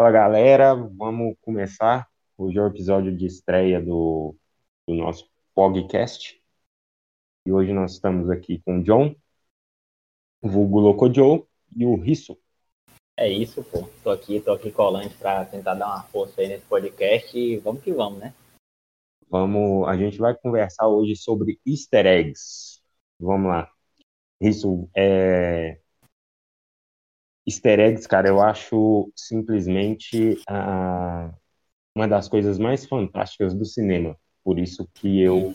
Fala galera, vamos começar. Hoje é o episódio de estreia do, do nosso podcast. E hoje nós estamos aqui com o John, o vulgo Loco Joe e o Risso. É isso, pô. Tô aqui, tô aqui colante para tentar dar uma força aí nesse podcast e vamos que vamos, né? Vamos, a gente vai conversar hoje sobre easter eggs. Vamos lá. Isso é easter eggs, cara, eu acho simplesmente uh, uma das coisas mais fantásticas do cinema. Por isso que eu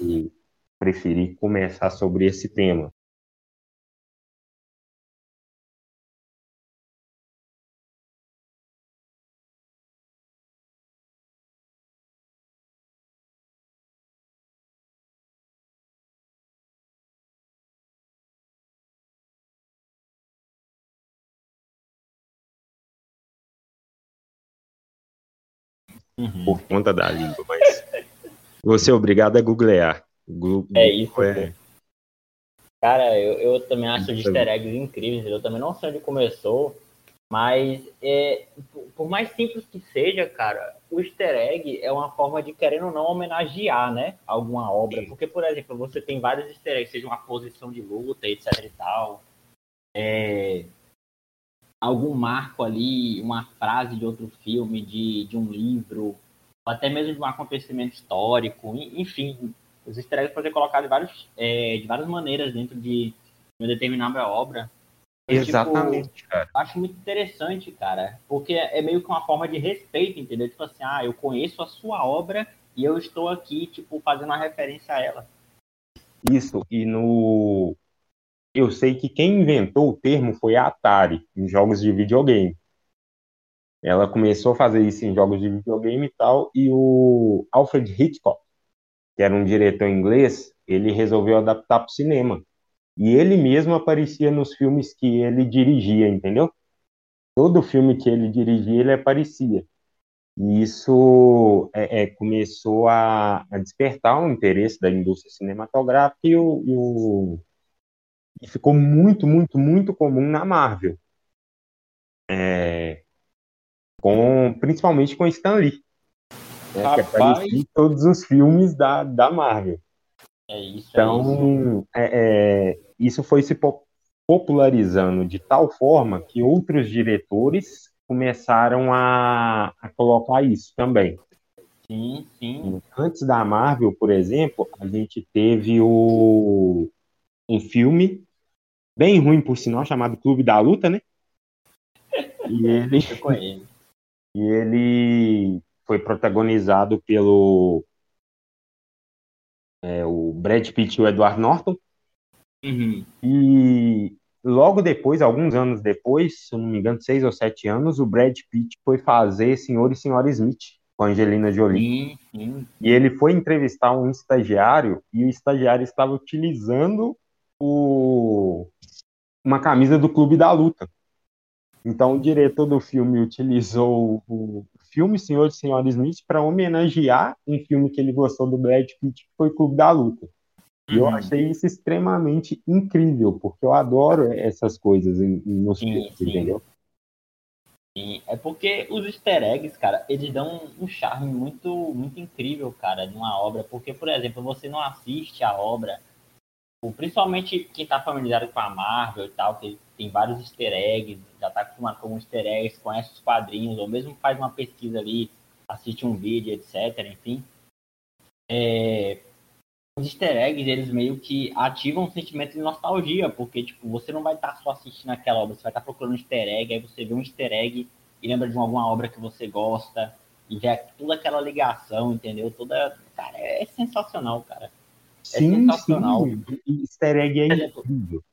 preferi começar sobre esse tema. Uhum. por conta da língua, mas você é obrigado a googlear. Google é isso. É... Cara, eu, eu também acho de easter eggs incríveis. Eu também não sei onde começou, mas é, por mais simples que seja, cara, o easter egg é uma forma de, querendo ou não, homenagear, né? Alguma obra. Porque, por exemplo, você tem vários easter eggs, seja uma posição de luta, etc e tal. É, algum marco ali, uma frase de outro filme, de, de um livro, até mesmo de um acontecimento histórico, enfim, os easter eggs podem ser colocados de, vários, é, de várias maneiras dentro de uma determinada obra. Tipo, Exatamente, tipo, cara. Acho muito interessante, cara, porque é meio que uma forma de respeito, entendeu? Tipo assim, ah, eu conheço a sua obra e eu estou aqui, tipo, fazendo uma referência a ela. Isso, e no eu sei que quem inventou o termo foi a Atari, em jogos de videogame. Ela começou a fazer isso em jogos de videogame e tal, e o Alfred Hitchcock, que era um diretor inglês, ele resolveu adaptar para o cinema. E ele mesmo aparecia nos filmes que ele dirigia, entendeu? Todo filme que ele dirigia, ele aparecia. E isso é, é, começou a, a, despertar o interesse da indústria cinematográfica e o, e o e ficou muito, muito, muito comum na Marvel. É, com, principalmente com Stan Lee. Né, Rapaz... Que aparecia em todos os filmes da, da Marvel. É isso, então, é isso. É, isso foi se popularizando de tal forma que outros diretores começaram a, a colocar isso também. Sim, sim. Antes da Marvel, por exemplo, a gente teve o, um filme bem ruim por sinal, chamado Clube da Luta, né? E ele, e ele foi protagonizado pelo é, o Brad Pitt e o Edward Norton. Uhum. E logo depois, alguns anos depois, se não me engano, seis ou sete anos, o Brad Pitt foi fazer Senhor e Senhora Smith com a Angelina Jolie. E ele foi entrevistar um estagiário e o estagiário estava utilizando o, uma camisa do Clube da Luta. Então, o diretor do filme utilizou o filme Senhor e Senhora Smith para homenagear um filme que ele gostou do Brad Pitt, que foi Clube da Luta. E eu uhum. achei isso extremamente incrível, porque eu adoro essas coisas nos filmes, sim. entendeu? Sim, é porque os easter eggs, cara, eles dão um charme muito, muito incrível, cara, de uma obra. Porque, por exemplo, você não assiste a obra principalmente quem está familiarizado com a Marvel e tal, que tem vários easter eggs, já está acostumado com easter eggs, conhece os quadrinhos, ou mesmo faz uma pesquisa ali, assiste um vídeo, etc. Enfim. É, os easter eggs, eles meio que ativam um sentimento de nostalgia, porque tipo, você não vai estar tá só assistindo aquela obra, você vai estar tá procurando easter egg, aí você vê um easter egg e lembra de alguma obra que você gosta, e vê toda aquela ligação, entendeu? Toda. Cara, é sensacional, cara. É sim, sensacional. Sim. O easter egg é incrível.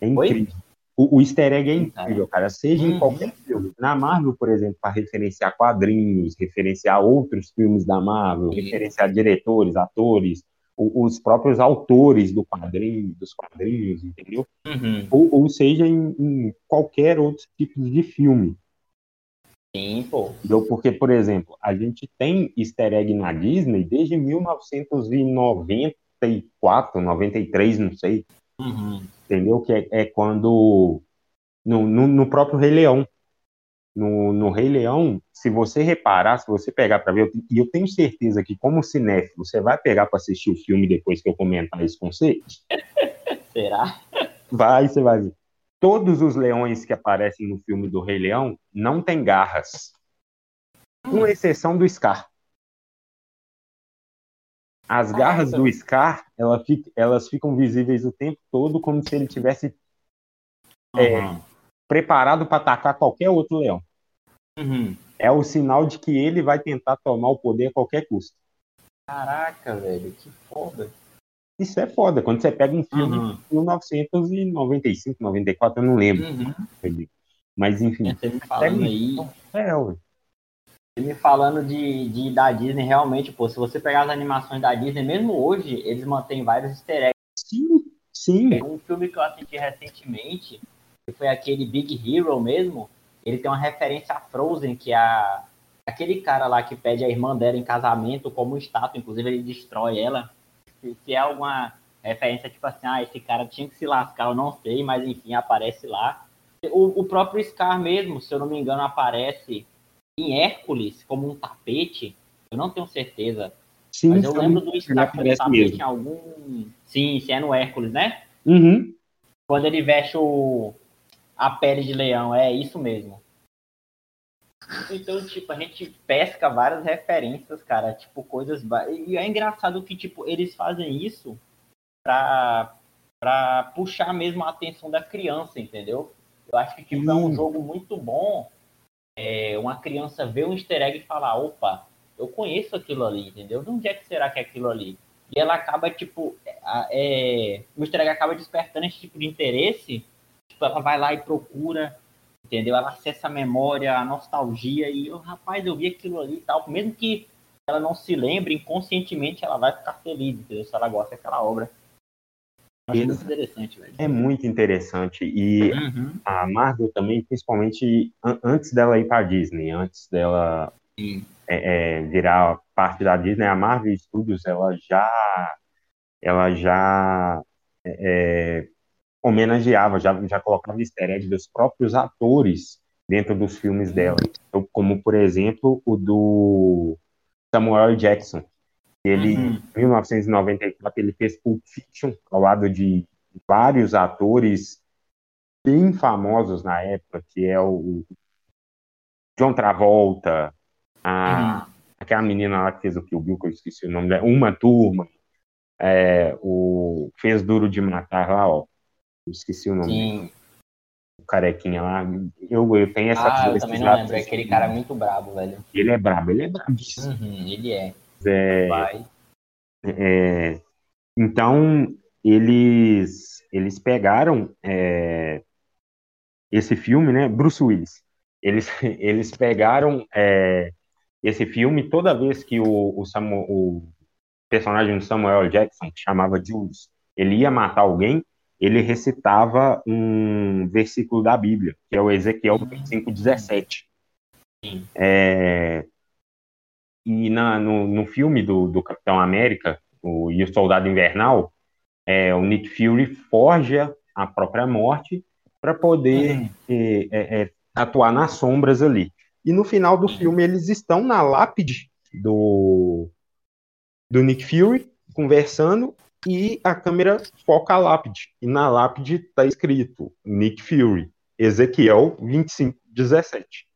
É incrível. O, o, easter egg é incrível, cara. Seja uhum. em qualquer filme. Na Marvel, por exemplo, para referenciar quadrinhos, referenciar outros filmes da Marvel, referenciar diretores, atores, os próprios autores do quadrinho, dos quadrinhos, entendeu? Uhum. Ou, ou, seja, em, em, qualquer outro tipo de filme. Sim, pô. Porque, por exemplo, a gente tem easter egg na Disney desde 1990 94, 93, não sei. Uhum. Entendeu? Que é, é quando. No, no, no, próprio Rei Leão. no, no Rei Leão, se você reparar, se você pegar para ver, e eu tenho certeza que, como cinéfilo, você vai pegar para assistir o filme depois que eu comentar isso com você. Será? Vai, você vai ver. Todos os leões que aparecem no filme do Rei Leão não têm garras. Com exceção do Scar. As garras do Scar, ela fica, elas ficam visíveis o tempo todo, como se ele tivesse é, Uhum. preparado para atacar qualquer outro leão. Uhum. É o sinal de que ele vai tentar tomar o poder a qualquer custo. Caraca, velho, que foda. Isso é foda. Quando você pega um filme Uhum. de 1995, 94, eu não lembro. Uhum. Mas enfim. Você me falando aí, É, ué. Me falando de, de da Disney, realmente, pô, se você pegar as animações da Disney, mesmo hoje, eles mantêm vários easter eggs. Sim, sim. Um filme que eu assisti recentemente, que foi aquele Big Hero mesmo, ele tem uma referência a Frozen, que é a, aquele cara lá que pede a irmã dela em casamento como estátua, inclusive ele destrói ela. Se, se é alguma referência, tipo assim, ah, esse cara tinha que se lascar, eu não sei, mas enfim, aparece lá. O, o próprio Scar mesmo, se eu não me engano, aparece em Hércules como um tapete, eu não tenho certeza. Sim, Mas eu lembro do um aparece tapete mesmo. em algum. Sim, se é no Hércules, né? Uhum. Quando ele veste o, a pele de leão, é isso mesmo. Então, tipo, a gente pesca várias referências, cara, tipo, coisas. E é engraçado que, tipo, eles fazem isso pra, pra puxar mesmo a atenção da criança, entendeu? Eu acho que, tipo, é um jogo muito bom é, uma criança ver um easter egg e falar, opa, eu conheço aquilo ali, entendeu? De onde é que será que é aquilo ali? E ela acaba, tipo, é, o easter egg acaba despertando esse tipo de interesse, tipo, ela vai lá e procura, entendeu? Ela acessa a memória, a nostalgia, e, eu, rapaz, eu vi aquilo ali e tal, mesmo que ela não se lembre, inconscientemente ela vai ficar feliz, entendeu? Se ela gosta daquela obra. Acho muito interessante, velho. É muito interessante. E Uhum. a Marvel também, principalmente an- antes dela ir para Disney, antes dela é, é, virar parte da Disney, a Marvel Studios ela já ela já é, é, homenageava, já, já colocava easter egg dos próprios atores dentro dos filmes dela. Então, como, por exemplo, o do Samuel L. Ele, Uhum. em 1994, ele fez Pulp Fiction ao lado de vários atores bem famosos na época, que é o John Travolta, a, Uhum. aquela menina lá que fez o Kill Bill, que eu esqueci o nome dela, Uma Turma, é, o fez Duro de Matar lá, ó, eu esqueci o nome dele, Sim. o carequinha lá, eu, eu tenho essa Ah, eu também não lembro. É aquele cara muito brabo, velho. Ele é brabo, ele é brabíssimo. Uhum, ele é. É, Vai. É, então, eles, eles pegaram é, esse filme, né? Bruce Willis. Eles, eles pegaram é, esse filme toda vez que o, o, Samu- o personagem do Samuel. Jackson, que chamava Jules, ele ia matar alguém, ele recitava um versículo da Bíblia, que é o Ezequiel 25, 17. Sim. É, e na, no, no filme do, do Capitão América o, e o Soldado Invernal, é, o Nick Fury forja a própria morte para poder é, é, é, atuar nas sombras ali. E no final do filme eles estão na lápide do, do Nick Fury conversando e a câmera foca a lápide. E na lápide está escrito Nick Fury, Ezequiel 25, 17.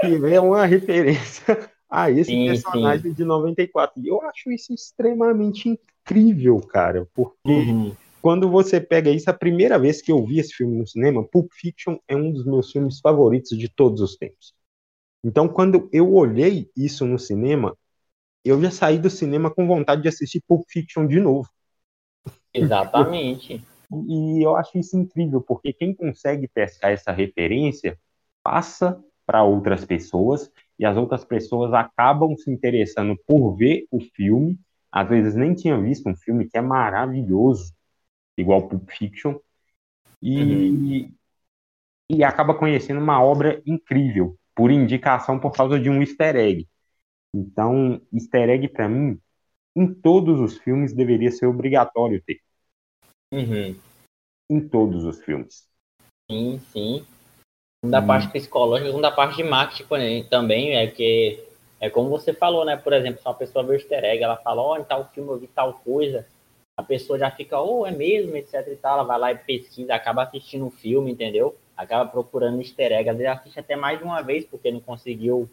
Que é uma referência a esse Sim, personagem de 94. E eu acho isso extremamente incrível, cara, porque Uhum. quando você pega isso, a primeira vez que eu vi esse filme no cinema, Pulp Fiction é um dos meus filmes favoritos de todos os tempos. Então, quando eu olhei isso no cinema, eu já saí do cinema com vontade de assistir Pulp Fiction de novo. Exatamente. E eu acho isso incrível, porque quem consegue pescar essa referência passa para outras pessoas e as outras pessoas acabam se interessando por ver o filme. Às vezes nem tinha visto um filme que é maravilhoso, igual Pulp Fiction, e, e acaba conhecendo uma obra incrível, por indicação por causa de um easter egg. Então, easter egg para mim, em todos os filmes deveria ser obrigatório ter Uhum. em todos os filmes. Sim, sim. Um da hum. parte psicológica, um da parte de marketing também, é que é como você falou, né? Por exemplo, se uma pessoa vê o easter egg, ela fala, ó, oh, em tal filme eu vi tal coisa, a pessoa já fica, oh, é mesmo, etc e tal, ela vai lá e pesquisa, acaba assistindo o um filme, entendeu? Acaba procurando easter egg, às vezes assiste até mais de uma vez, porque não conseguiu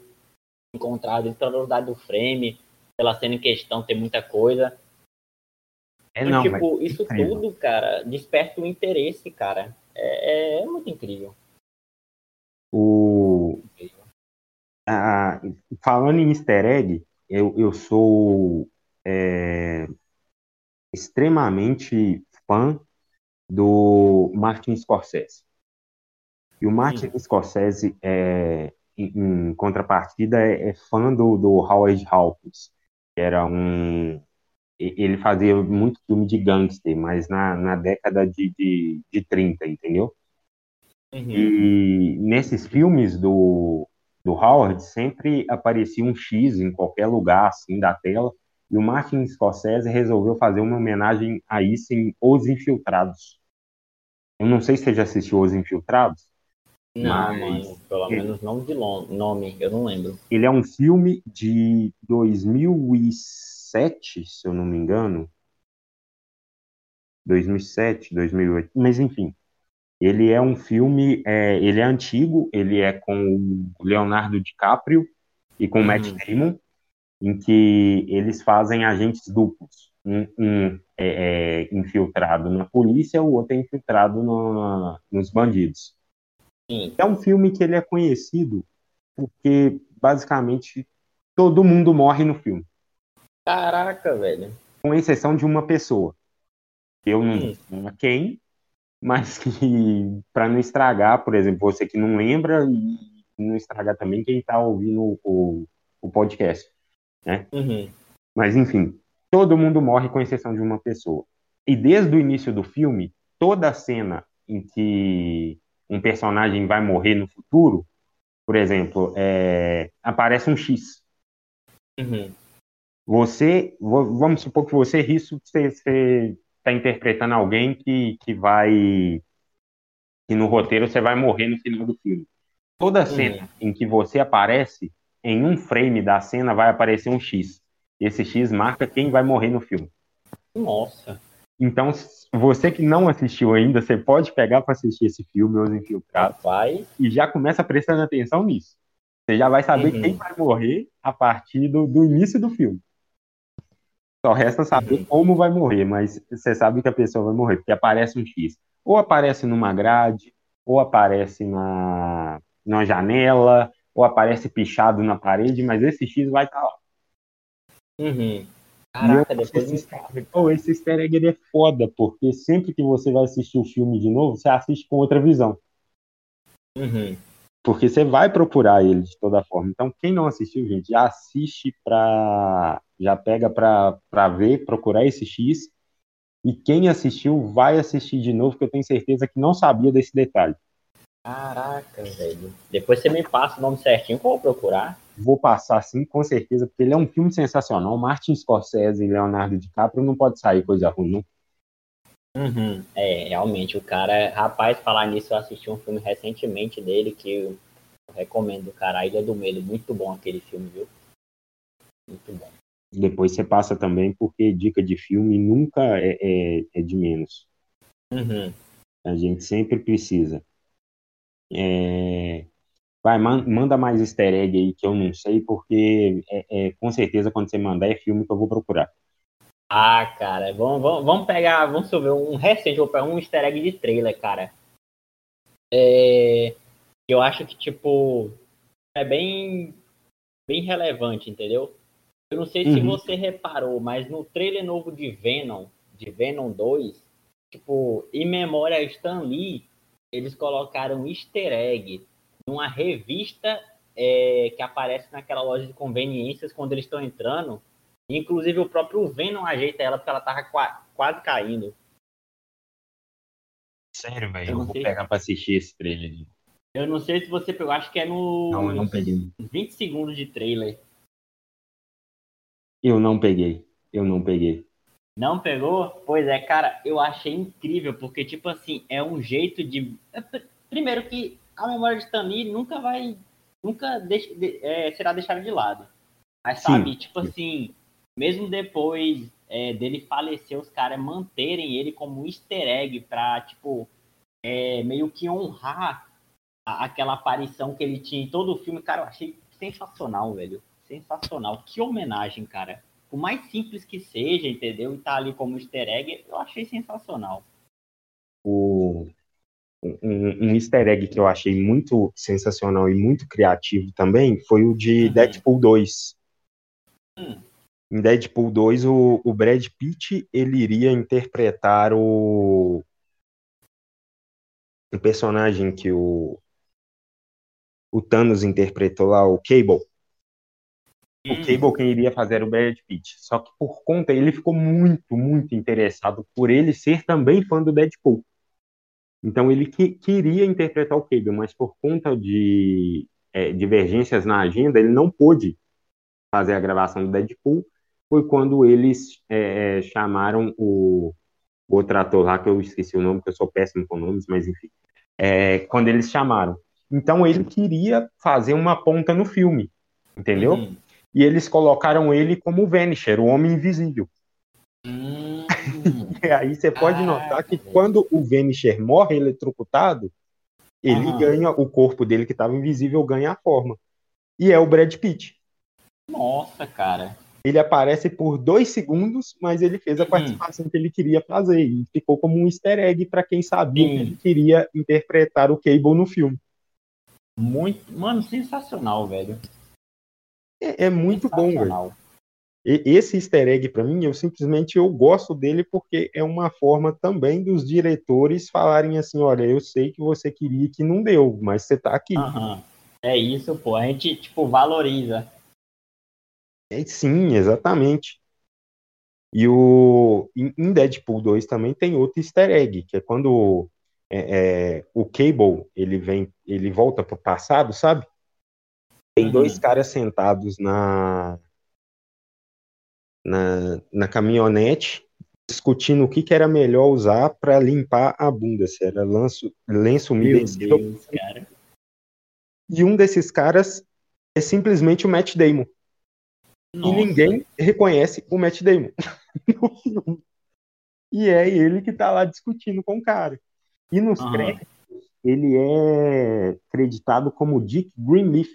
encontrar dentro da velocidade do frame, pela cena em questão, tem muita coisa. É, não, tipo, isso incrível. tudo, cara, desperta o interesse, cara. É, é, é muito incrível. O... Ah, falando em easter egg, eu, eu sou é, extremamente fã do Martin Scorsese. E o Martin Sim. Scorsese, é, em, em contrapartida, é, é, fã do, do Howard Hawks, que era um. Ele fazia muito filme de gangster, mas na, na década de, de, de 30, entendeu? Uhum. E nesses filmes do, do Howard sempre aparecia um X em qualquer lugar assim da tela, e o Martin Scorsese resolveu fazer uma homenagem a isso em Os Infiltrados. Eu não sei se você já assistiu Os Infiltrados. Não, mas... mano, pelo ele... menos não de nome, eu não lembro. Ele é um filme de 2007, se eu não me engano. 2007, 2008, mas enfim. Ele é um filme, é, ele é antigo, ele é com o Leonardo DiCaprio e com uhum. Matt Damon, em que eles fazem agentes duplos. Um, um é, é, infiltrado na polícia, o outro é infiltrado no, nos bandidos. Sim. É um filme que ele é conhecido porque basicamente todo mundo morre no filme. Caraca, velho. Com exceção de uma pessoa. Eu não sei quem, mas que para não estragar, por exemplo, você que não lembra e não estragar também quem está ouvindo o, o, podcast, né? Uhum. Mas enfim, todo mundo morre com exceção de uma pessoa. E desde o início do filme, toda cena em que um personagem vai morrer no futuro, por exemplo, é, aparece um X. Uhum. Você, vamos supor que você isso, você, você está interpretando alguém que, que vai. que no roteiro você vai morrer no final do filme. Toda cena em que você aparece, em um frame da cena vai aparecer um X. Esse X marca quem vai morrer no filme. Nossa. Então, você que não assistiu ainda, você pode pegar para assistir esse filme, Os Infiltrados, vai. e já começa prestando atenção nisso. Você já vai saber uhum. quem vai morrer a partir do, do início do filme. Só resta saber uhum. como vai morrer, mas você sabe que a pessoa vai morrer, porque aparece um X. Ou aparece numa grade, ou aparece na, na janela, ou aparece pichado na parede, mas esse X vai estar tá lá. Uhum. Caraca, depois esse, oh, esse easter egg é foda, porque sempre que você vai assistir o filme de novo, você assiste com outra visão. Uhum. Porque você vai procurar ele de toda forma. Então, quem não assistiu, gente, já assiste pra. Já pega pra, pra ver, procurar esse X. E quem assistiu, vai assistir de novo, porque eu tenho certeza que não sabia desse detalhe. Caraca, velho. Depois você me passa o nome certinho que eu vou procurar. Vou passar sim, com certeza, porque ele é um filme sensacional. Martin Scorsese e Leonardo DiCaprio não pode sair coisa ruim, não. Uhum. É, realmente, o cara. Rapaz, falar nisso, eu assisti um filme recentemente dele que eu recomendo, cara. A Ilha do Medo. Muito bom aquele filme, viu? Muito bom. Depois você passa também, porque dica de filme nunca é, é, é de menos. Uhum. A gente sempre precisa. É... Vai, manda mais easter egg aí que eu não sei, porque é, é, com certeza quando você mandar é filme que eu vou procurar. Ah, cara, vamos, vamos, vamos pegar, vamos ver um recente, vou pegar um easter egg de trailer, cara. É, eu acho que, tipo, é bem, bem relevante, entendeu? Eu não sei uhum. se você reparou, mas no trailer novo de Venom, de Venom 2, tipo, em memória Stan Lee, eles colocaram easter egg numa revista é, que aparece naquela loja de conveniências quando eles estão entrando, Inclusive o próprio Venom ajeita ela porque ela tava quase caindo. Sério, velho? Eu, eu vou sei... pegar pra assistir esse trailer. Eu não sei se você pegou, acho que é no. Não, eu não peguei. 20 segundos de trailer. Eu não peguei. Eu não peguei. Não pegou? Pois é, cara, eu achei incrível, porque, tipo assim, é um jeito de. É, primeiro que a memória de Stanley nunca vai, nunca é, será deixada de lado. Mas sabe, Sim. tipo assim, mesmo depois é, dele falecer, os caras manterem ele como um easter egg pra, tipo, é, meio que honrar a, aquela aparição que ele tinha em todo o filme, cara, eu achei sensacional, velho. Sensacional. Que homenagem, cara. Por mais simples que seja, entendeu? E tá ali como easter egg, eu achei sensacional. O, um, um, easter egg que eu achei muito sensacional e muito criativo também foi o de uhum. Deadpool 2. Hum. Em Deadpool 2, o, o Brad Pitt ele iria interpretar o, o personagem que o, o Thanos interpretou lá, o Cable. O hum. Cable quem iria fazer era o Brad Pitt. Só que por conta, ele ficou muito, muito interessado por ele ser também fã do Deadpool. Então ele que, queria interpretar o Cable, mas por conta de é, divergências na agenda, ele não pôde fazer a gravação do Deadpool. Foi quando eles é, é chamaram o, o outro ator lá, que eu esqueci o nome, que eu sou péssimo com nomes, mas enfim. É, quando eles chamaram. Então ele queria fazer uma ponta no filme, entendeu? Uhum. E eles colocaram ele como o Vanisher, o Homem Invisível. E aí você pode ah, notar que quando o Vanisher morre eletrocutado, ele uhum. ganha, o corpo dele que estava invisível ganha a forma. E é o Brad Pitt. Nossa, cara. Ele aparece por dois segundos, mas ele fez a uhum. participação que ele queria fazer. E ficou como um easter egg para quem sabia Sim. que ele queria interpretar o Cable no filme. Muito, mano, sensacional, velho. É, é muito bom, velho. E, esse easter egg para mim, eu simplesmente eu gosto dele porque é uma forma também dos diretores falarem assim, olha, eu sei que você queria que não deu, mas você tá aqui. Uhum. É isso, pô. A gente tipo valoriza. É, sim, exatamente. E o em Deadpool 2 também tem outro easter egg, que é quando é, é, o Cable ele vem, ele volta pro passado, sabe? Tem uhum. dois caras sentados na, na, na caminhonete discutindo o que, que era melhor usar para limpar a bunda, se era lenço, lenço umedecido. E um desses caras é simplesmente o Matt Damon. Nossa. E ninguém reconhece o Matt Damon no filme. E é ele que tá lá discutindo com o cara. E nos uhum. créditos, ele é creditado como Dick Greenleaf,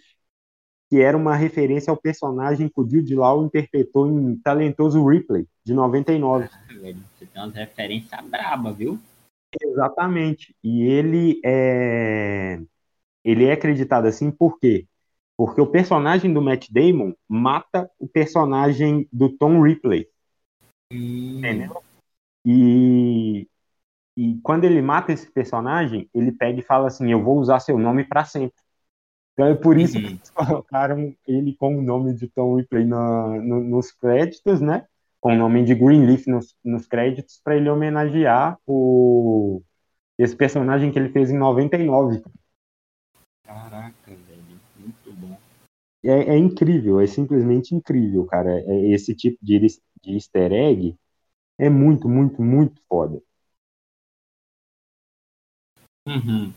que era uma referência ao personagem que o Jude Law interpretou em Talentoso Ripley, de 99. Você tem umas referências braba, viu? Exatamente. E ele é ele é acreditado assim por quê? Porque o personagem do Matt Damon mata o personagem do Tom Ripley. Hum. Entendeu? E e quando ele mata esse personagem, ele pega e fala assim: Eu vou usar seu nome para sempre. Então é por isso uhum. que eles colocaram ele com o nome de Tom Ripley no, no, nos créditos, né? Com o nome de Greenleaf nos, nos créditos, para ele homenagear o, esse personagem que ele fez em 99. Caraca, velho, muito bom. É, é incrível, é simplesmente incrível, cara. É, esse tipo de, de easter egg é muito, muito, muito foda. Uhum.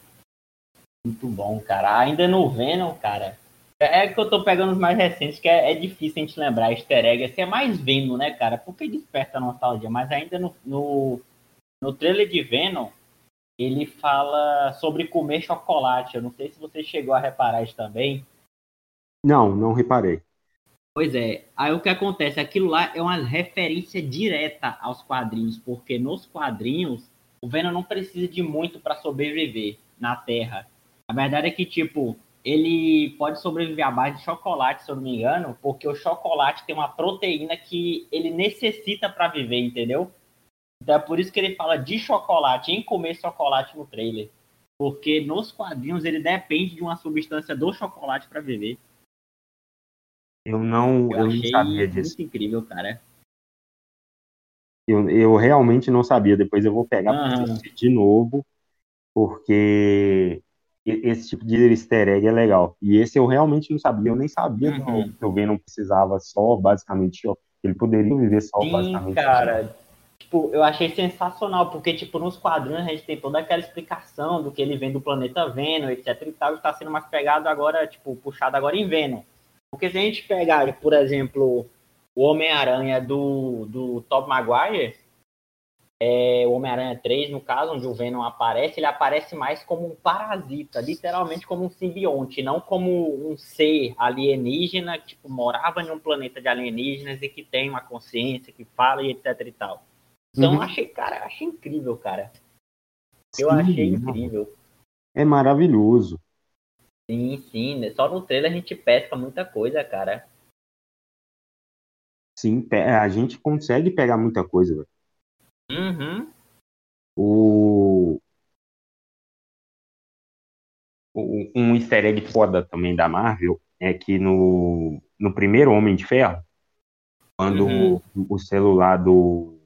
Muito bom, cara. Ainda no Venom, cara. É que eu tô pegando os mais recentes, que é, é difícil a gente lembrar. Easter egg, assim, é mais Venom, né, cara? Porque desperta nostalgia. Mas ainda no, no, no trailer de Venom, ele fala sobre comer chocolate. Eu não sei se você chegou a reparar isso também. Não, não reparei. Pois é. Aí o que acontece? Aquilo lá é uma referência direta aos quadrinhos, porque nos quadrinhos o Venom não precisa de muito para sobreviver na Terra. A verdade é que, tipo, ele pode sobreviver à base de chocolate, se eu não me engano, porque o chocolate tem uma proteína que ele necessita para viver, entendeu? Então é por isso que ele fala de chocolate, em comer chocolate no trailer. Porque nos quadrinhos ele depende de uma substância do chocolate para viver. Eu não, eu, eu não sabia disso. Muito incrível, cara. Eu, eu realmente não sabia. Depois eu vou pegar ah. de novo, porque esse tipo de easter egg é legal. E esse eu realmente não sabia. Eu nem sabia uhum. que o Venom precisava só, basicamente, ele poderia viver só, Sim, basicamente. cara. tipo, eu achei sensacional, porque, tipo, nos quadrinhos a gente tem toda aquela explicação do que ele vem do planeta Venom, etc e tal, está sendo mais pegado agora, tipo, puxado agora em Venom. Porque se a gente pegar, por exemplo, o Homem-Aranha do, do Top Maguire, é, o Homem-Aranha 3, no caso, onde o Venom aparece, ele aparece mais como um parasita, literalmente como um simbionte, não como um ser alienígena que tipo, morava em um planeta de alienígenas e que tem uma consciência, que fala e etc e tal. Então uhum. achei, cara, achei incrível, cara. Eu sim, achei incrível. É maravilhoso. Sim, sim. Só no trailer a gente pesca muita coisa, cara. Sim, a gente consegue pegar muita coisa, velho. Uhum. O... Um easter egg foda também da Marvel é que no, no primeiro Homem de Ferro, quando uhum. o, o, celular do,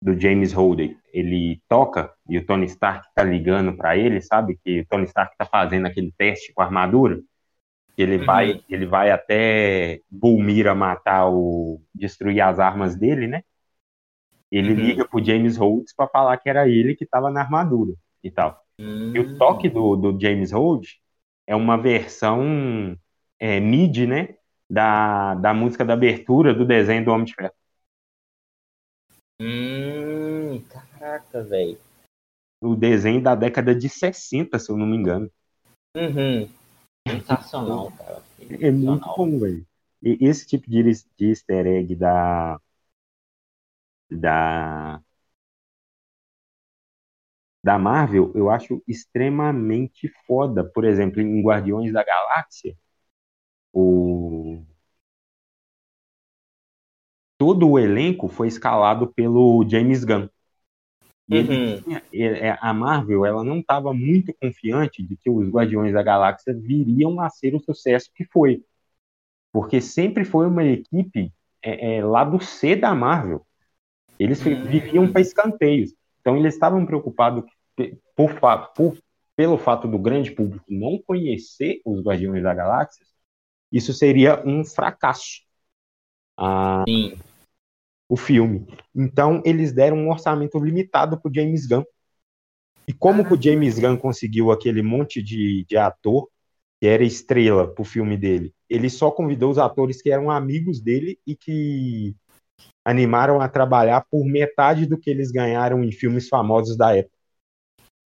do James Holden ele toca e o Tony Stark tá ligando para ele, sabe? Que o Tony Stark tá fazendo aquele teste com a armadura. Ele uhum. vai, ele vai até Bulmira matar o destruir as armas dele, né? Ele uhum. liga pro James Rhodes para falar que era ele que estava na armadura e tal. Uhum. E o toque do, do James Rhodes é uma versão é, MIDI, né? Da, da música da abertura do desenho do Homem de Ferro. Hum, caraca, velho. O desenho da década de 60, se eu não me engano. Uhum. Sensacional, cara. Sensacional. É muito bom, velho. Esse tipo de, de easter egg da, da da Marvel, eu acho extremamente foda. Por exemplo, em Guardiões da Galáxia, o todo o elenco foi escalado pelo James Gunn. Uhum. tinha, é, a Marvel ela não estava muito confiante de que os Guardiões da Galáxia viriam a ser o sucesso que foi. Porque sempre foi uma equipe é, é, lá do C da Marvel. Eles viviam para escanteios. Então eles estavam preocupados por, por, pelo fato do grande público não conhecer os Guardiões da Galáxia, isso seria um fracasso. Ah, Sim. O filme. Então eles deram um orçamento limitado para James Gunn. E como que o James Gunn conseguiu aquele monte de, de ator que era estrela para o filme dele? Ele só convidou os atores que eram amigos dele e que animaram a trabalhar por metade do que eles ganharam em filmes famosos da época.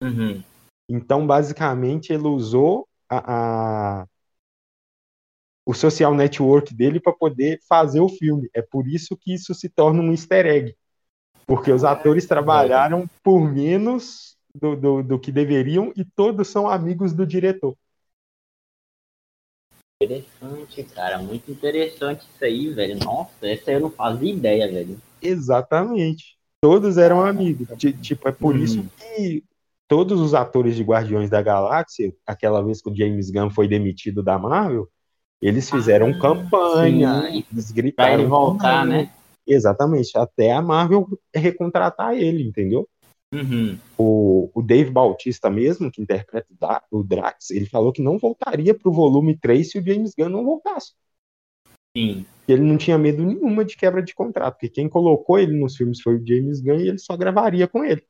Uhum. Então, basicamente, ele usou a, a, o social network dele para poder fazer o filme. É por isso que isso se torna um easter egg. Porque os atores trabalharam por menos do, do, do que deveriam e todos são amigos do diretor. Interessante, cara. Muito interessante isso aí, velho. Nossa, essa eu não fazia ideia, velho. Exatamente. Todos eram amigos. Tipo, é por hum. isso que todos os atores de Guardiões da Galáxia, aquela vez que o James Gunn foi demitido da Marvel, eles fizeram ah, campanha, sim. eles gritaram. Pra ele voltar, né? Exatamente, até a Marvel recontratar ele, entendeu? Uhum. O, o Dave Bautista mesmo, que interpreta o Drax, ele falou que não voltaria pro volume 3 se o James Gunn não voltasse. Sim. Ele não tinha medo nenhuma de quebra de contrato, porque quem colocou ele nos filmes foi o James Gunn e ele só gravaria com ele.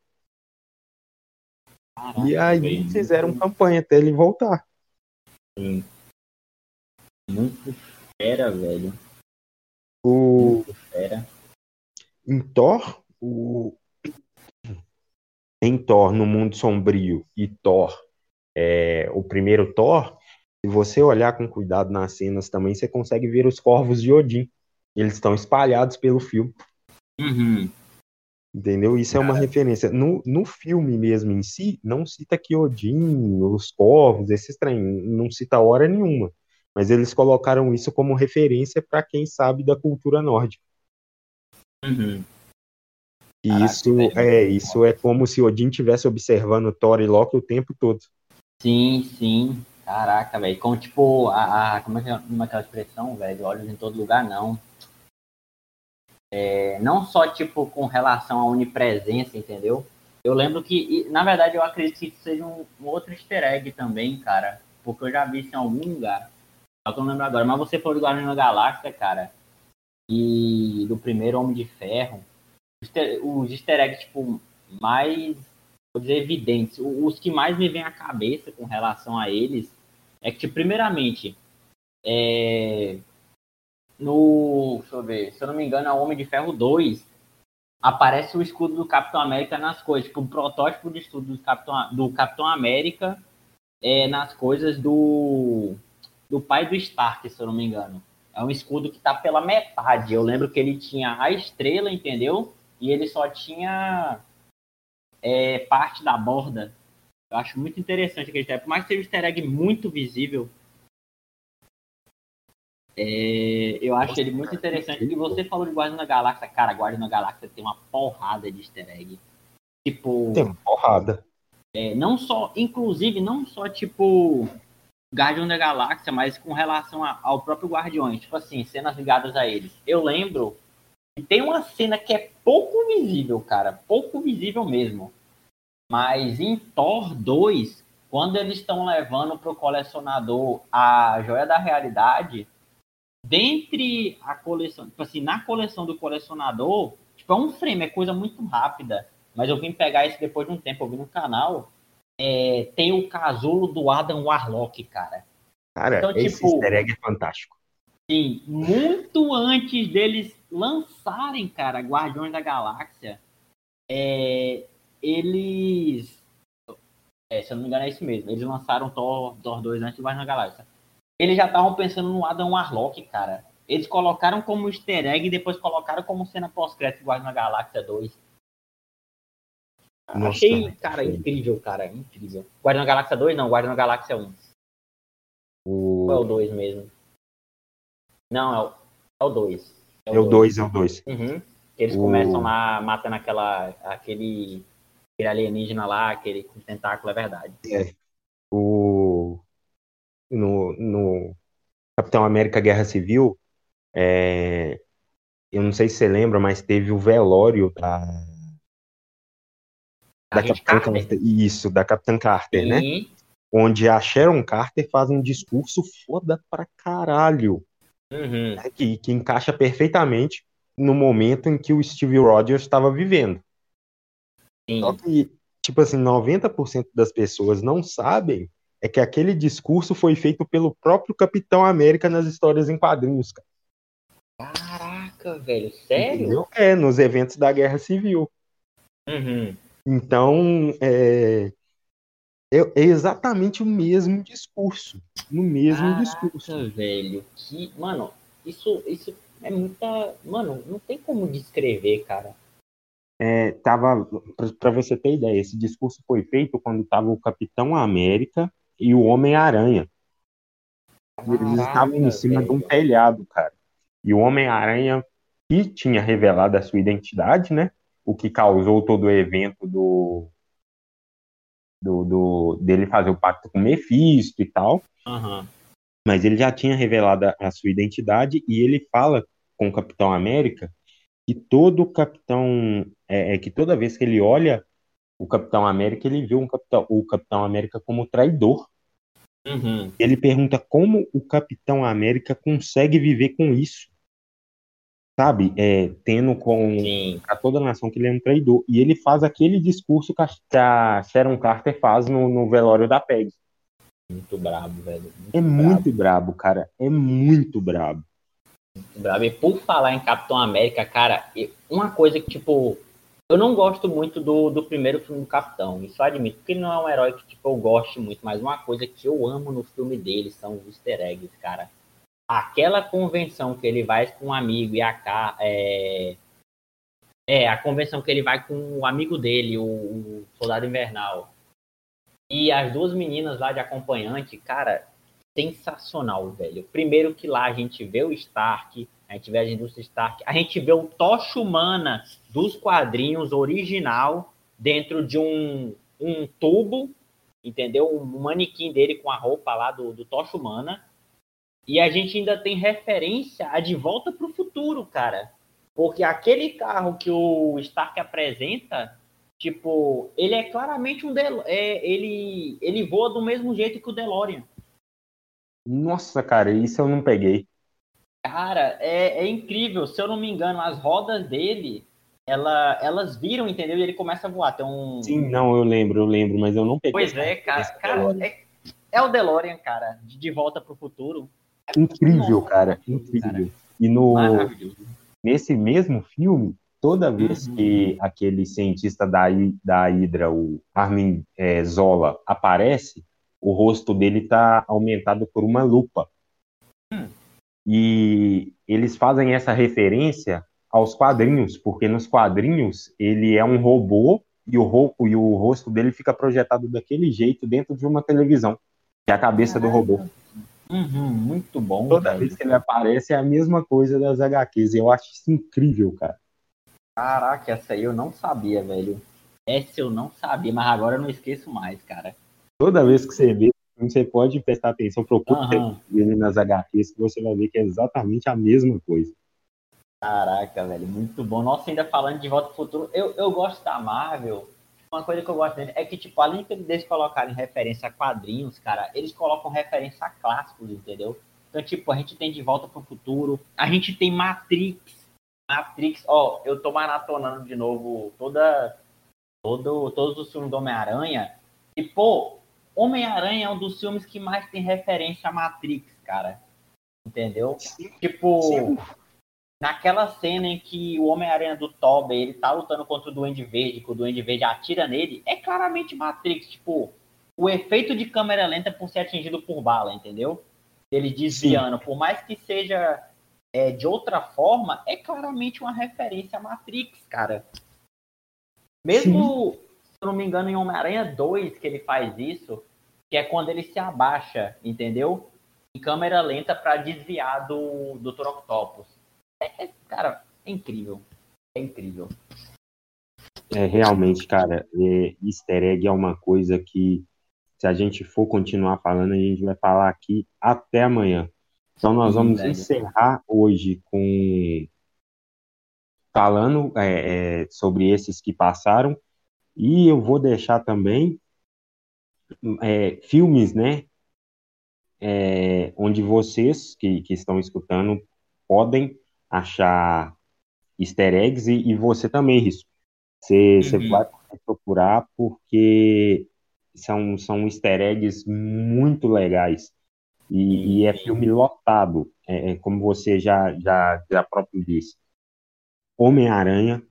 Caraca, e aí bem, fizeram muito... campanha até ele voltar. Sim. Muito fera, velho. O... Muito fera. Em Thor, o, em Thor no Mundo Sombrio e Thor, é, o primeiro Thor, se você olhar com cuidado nas cenas também, você consegue ver os corvos de Odin. Eles estão espalhados pelo filme. Uhum. Entendeu? Isso é uma referência. No, no filme mesmo em si, não cita que Odin, os corvos, esses trem, não cita hora nenhuma. Mas eles colocaram isso como referência para quem sabe da cultura nórdica. Uhum. E Caraca, isso é, isso é como se Odin tivesse observando Thor e Loki o tempo todo. Sim, sim. Caraca, velho. Como tipo, a, a, como, é que, como é aquela expressão, velho? Olhos em todo lugar, não. É, não só, tipo, com relação à onipresença, entendeu? Eu lembro que, na verdade, eu acredito que isso seja um, um outro easter egg também, cara. Porque eu já vi isso em algum lugar. Que eu não lembro agora. Mas você falou do Guardião da Galáxia, cara. E do primeiro Homem de Ferro os easter eggs, tipo, mais, vou dizer, evidentes. Os que mais me vêm à cabeça com relação a eles é que, primeiramente, é, no. Deixa eu ver, se eu não me engano, é o Homem de Ferro 2. Aparece o escudo do Capitão América nas coisas, tipo, um protótipo de escudo do Capitão, do Capitão América é, nas coisas do, do pai do Stark, se eu não me engano. É um escudo que tá pela metade. Eu lembro que ele tinha a estrela, entendeu? E ele só tinha é, parte da borda. Eu acho muito interessante aquele easter egg. Por mais que seja um easter egg muito visível, é, eu acho Nossa, ele muito interessante. E você falou de Guardião da Galáxia. Cara, Guardião da Galáxia tem uma porrada de easter egg. Tipo. Tem uma porrada. É, não só, inclusive, não só tipo Guardião da Galáxia, mas com relação a, ao próprio Guardiões. Tipo assim, cenas ligadas a eles. Eu lembro que tem uma cena que é pouco visível, cara. Pouco visível mesmo. Mas em Thor 2, quando eles estão levando pro colecionador a Joia da Realidade dentre a coleção, tipo assim, na coleção do colecionador, tipo, é um frame, é coisa muito rápida. Mas eu vim pegar isso depois de um tempo, eu vi no canal. É, tem o casulo do Adam Warlock, cara. Cara, então, esse tipo, easter egg é fantástico. Sim, muito antes deles lançarem, cara, Guardiões da Galáxia, é, eles. É, se eu não me engano, é isso mesmo. Eles lançaram Thor, Thor 2 antes do Guardiões da Galáxia eles já estavam pensando no Adam Warlock, cara. Eles colocaram como easter egg e depois colocaram como cena pós-crédito Guardião da Galáxia 2. Nossa, Achei, cara, incrível, cara, incrível. Guardião da Galáxia 2 não, Guardião da Galáxia 1. O... Ou é o 2 mesmo? Não, é o, é o 2. É o 2, é o 2. Uhum. Eles o... começam lá matando aquela, aquele, aquele alienígena lá, aquele com tentáculo, é verdade. É. O no, no Capitão América Guerra Civil, é, eu não sei se você lembra, mas teve o velório da, da Capitã Carter. Carter. Isso, da Capitã Carter, né? Sim. né? Onde a Sharon Carter faz um discurso foda pra caralho. Uhum. Né? Que, que encaixa perfeitamente no momento em que o Steve Rogers estava vivendo. Sim. Só que, tipo assim, 90% das pessoas não sabem é que aquele discurso foi feito pelo próprio Capitão América nas histórias em quadrinhos, cara. Caraca, velho, sério? Entendeu? É, nos eventos da Guerra Civil. Uhum. Então, é, é, é, exatamente o mesmo discurso. No mesmo Caraca, discurso. velho, que, mano, isso, isso é muita. Mano, não tem como descrever, cara. É, tava, para você ter ideia, esse discurso foi feito quando tava o Capitão América e o Homem-Aranha. Eles estavam em cima velho. de um telhado, cara. E o Homem-Aranha, que tinha revelado a sua identidade, né? O que causou todo o evento do, do, do dele fazer o pacto com Mephisto e tal. Uhum. Mas ele já tinha revelado a, a sua identidade e ele fala com o Capitão América que todo Capitão é, é, que toda vez que ele olha o Capitão América, ele vê um Capitão, o Capitão América como traidor. Uhum. Ele pergunta como o Capitão América consegue viver com isso. Sabe? É, tendo com a toda a nação que ele é um traidor. E ele faz aquele discurso que a Sharon Carter faz no, no velório da Peg. Muito brabo, velho. Muito é brabo. muito brabo, cara. É muito brabo. Muito brabo. E por falar em Capitão América, cara, uma coisa que, tipo, eu não gosto muito do, do primeiro filme do Capitão, isso eu admito, porque ele não é um herói que tipo, eu gosto muito, mas uma coisa que eu amo no filme dele são os easter eggs, cara. Aquela convenção que ele vai com um amigo e a é, é a convenção que ele vai com o amigo dele, o, o Soldado Invernal. E as duas meninas lá de acompanhante, cara, sensacional, velho. Primeiro que lá a gente vê o Stark, a gente vê a indústria Stark, a gente vê o Tocha Humana dos quadrinhos original dentro de um, um tubo, entendeu? Um manequim dele com a roupa lá do, do Humana. E a gente ainda tem referência a De Volta para o Futuro, cara. Porque aquele carro que o Stark apresenta, tipo, ele é claramente um Del é, ele ele voa do mesmo jeito que o DeLorean. Nossa, cara, isso eu não peguei. Cara, é, é incrível. Se eu não me engano, as rodas dele ela, elas viram, entendeu? E ele começa a voar. Tem um... Sim, não, eu lembro, eu lembro, mas eu não peguei. Pois é, cara. cara é, é, o DeLorean, cara, de, de volta pro futuro. Incrível, Nossa, cara, incrível. Cara. E no nesse mesmo filme, toda vez uhum. que aquele cientista da, da Hydra, o Armin é, Zola, aparece, o rosto dele está aumentado por uma lupa. Hum. E eles fazem essa referência aos quadrinhos, porque nos quadrinhos ele é um robô e o, ro e o rosto dele fica projetado daquele jeito dentro de uma televisão, que é a cabeça do robô. Uhum, muito bom. Toda velho. vez que ele aparece é a mesma coisa das HQs. Eu acho isso incrível, cara. Caraca, essa aí eu não sabia, velho. Essa eu não sabia, mas agora eu não esqueço mais, cara. Toda vez que você vê, você pode prestar atenção, procura uhum. ele nas HQs, que você vai ver que é exatamente a mesma coisa. Caraca, velho, muito bom. Nossa, ainda falando de Volta ao Futuro, eu, eu gosto da Marvel. Uma coisa que eu gosto dele é que, tipo, além de eles colocarem referência a quadrinhos, cara, eles colocam referência a clássicos, entendeu? Então, tipo, a gente tem De Volta pro Futuro, a gente tem Matrix. Matrix, ó, eu tô maratonando de novo toda, todo, todos os filmes do Homem-Aranha. E, pô, Homem-Aranha é um dos filmes que mais tem referência a Matrix, cara. Entendeu? Tipo, Sim. Naquela cena em que o Homem-Aranha do Tobey, ele tá lutando contra o Duende Verde, que o Duende Verde atira nele, é claramente Matrix. Tipo, o efeito de câmera lenta por ser atingido por bala, entendeu? Ele desviando. Sim. Por mais que seja é, de outra forma, é claramente uma referência a Matrix, cara. Mesmo eu não me engano, em Homem-Aranha 2 que ele faz isso, que é quando ele se abaixa, entendeu? Em câmera lenta para desviar do Dr. Octopus. É, cara, é incrível. É incrível. É, realmente, cara, é, easter egg é uma coisa que, se a gente for continuar falando, a gente vai falar aqui até amanhã. Então, nós vamos encerrar hoje com falando é, é, sobre esses que passaram e eu vou deixar também é, filmes, né? É, onde vocês que, que estão escutando podem achar easter eggs e, e você também, isso. Você, uhum. você vai procurar porque são, são easter eggs muito legais. E, e é filme lotado, é, é, como você já, já, já próprio disse. Homem-Aranha,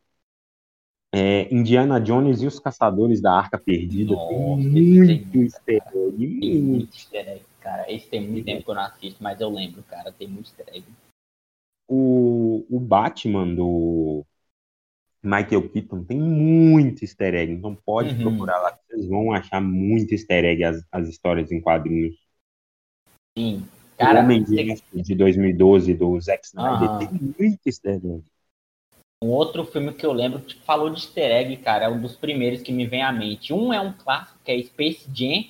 é, Indiana Jones e os Caçadores da Arca Perdida. Nossa, muito easter egg. Tem muito easter egg, cara. Esse tem muito tempo que eu não assisto, mas eu lembro, cara. Tem muito easter egg. O, o Batman do Michael Keaton tem muito easter egg. Então pode uhum. procurar lá que vocês vão achar muito easter egg as, as histórias em quadrinhos. Sim. Cara, o Homem você... de 2012 do Zack Snyder uhum. tem muito easter egg. Um outro filme que eu lembro que falou de easter egg, cara, é um dos primeiros que me vem à mente. Um é um clássico, que é Space Jam,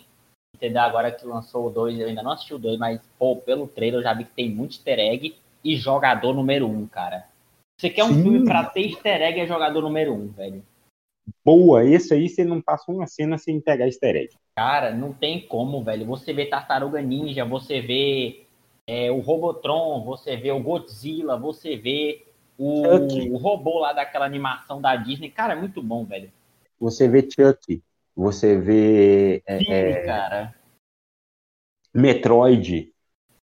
entendeu? Agora que lançou o 2, eu ainda não assisti o 2, mas, pô, pelo trailer eu já vi que tem muito easter egg. E jogador número 1, um, cara. Você quer um Sim. filme pra ter easter egg, é jogador número 1, um, velho. Boa, esse aí você não passa uma cena sem pegar easter egg. Cara, não tem como, velho. Você vê Tartaruga Ninja, você vê é, o Robotron, você vê o Godzilla, você vê o, o, robô lá daquela animação da Disney, cara, é muito bom, velho. Você vê Chuck, você vê. É, Sim, é, cara. Metroid.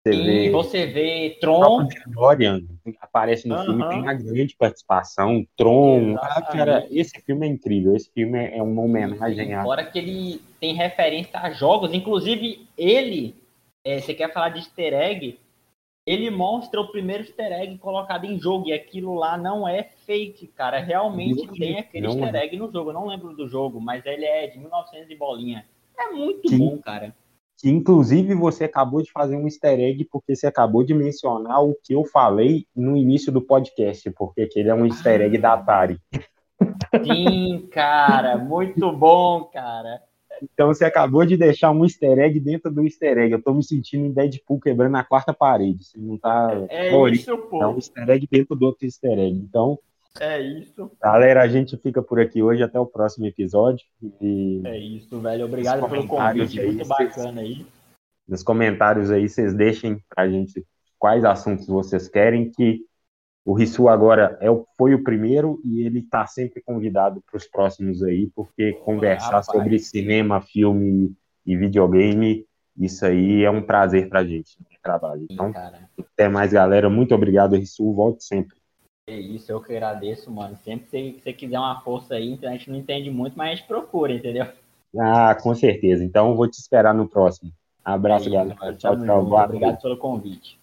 Você Sim, vê. Você vê Tron. Dorian aparece no filme, tem uma grande participação. Tron. Ah, cara, esse filme é incrível. Esse filme é uma homenagem a. Fora que ele tem referência a jogos, inclusive ele. É, você quer falar de easter egg? ele mostra o primeiro easter egg colocado em jogo, e aquilo lá não é fake, cara. Realmente tem aquele não easter é. egg no jogo. Eu não lembro do jogo, mas ele é de 1900 e bolinha. É muito que, bom, cara. Que inclusive você acabou de fazer um easter egg porque você acabou de mencionar o que eu falei no início do podcast, porque aquele é um easter egg da Atari. Sim, cara, muito bom, cara. Então você acabou de deixar um easter egg dentro do easter egg. Eu tô me sentindo em Deadpool quebrando a quarta parede. Você não tá. É, é isso, pô. É um easter egg dentro do outro easter egg. Então. É isso. Galera, a gente fica por aqui hoje. Até o próximo episódio. E... É isso, velho. Obrigado pelo convite. Aí, muito bacana aí. Nos comentários aí, vocês deixem pra gente quais assuntos vocês querem que O Rissu agora é, foi o primeiro e ele está sempre convidado para os próximos aí, porque conversar rapaz. sobre cinema, filme e videogame, isso aí é um prazer para a gente trabalho. Então, Sim, até mais, galera. Muito obrigado, Rissu. Volte sempre. É isso, eu que agradeço, mano. Sempre que você quiser uma força aí, a gente não entende muito, mas a gente procura, entendeu? Ah, com certeza. Então, vou te esperar no próximo. Abraço, é isso, galera. Tchau, tchau. Obrigado pelo convite.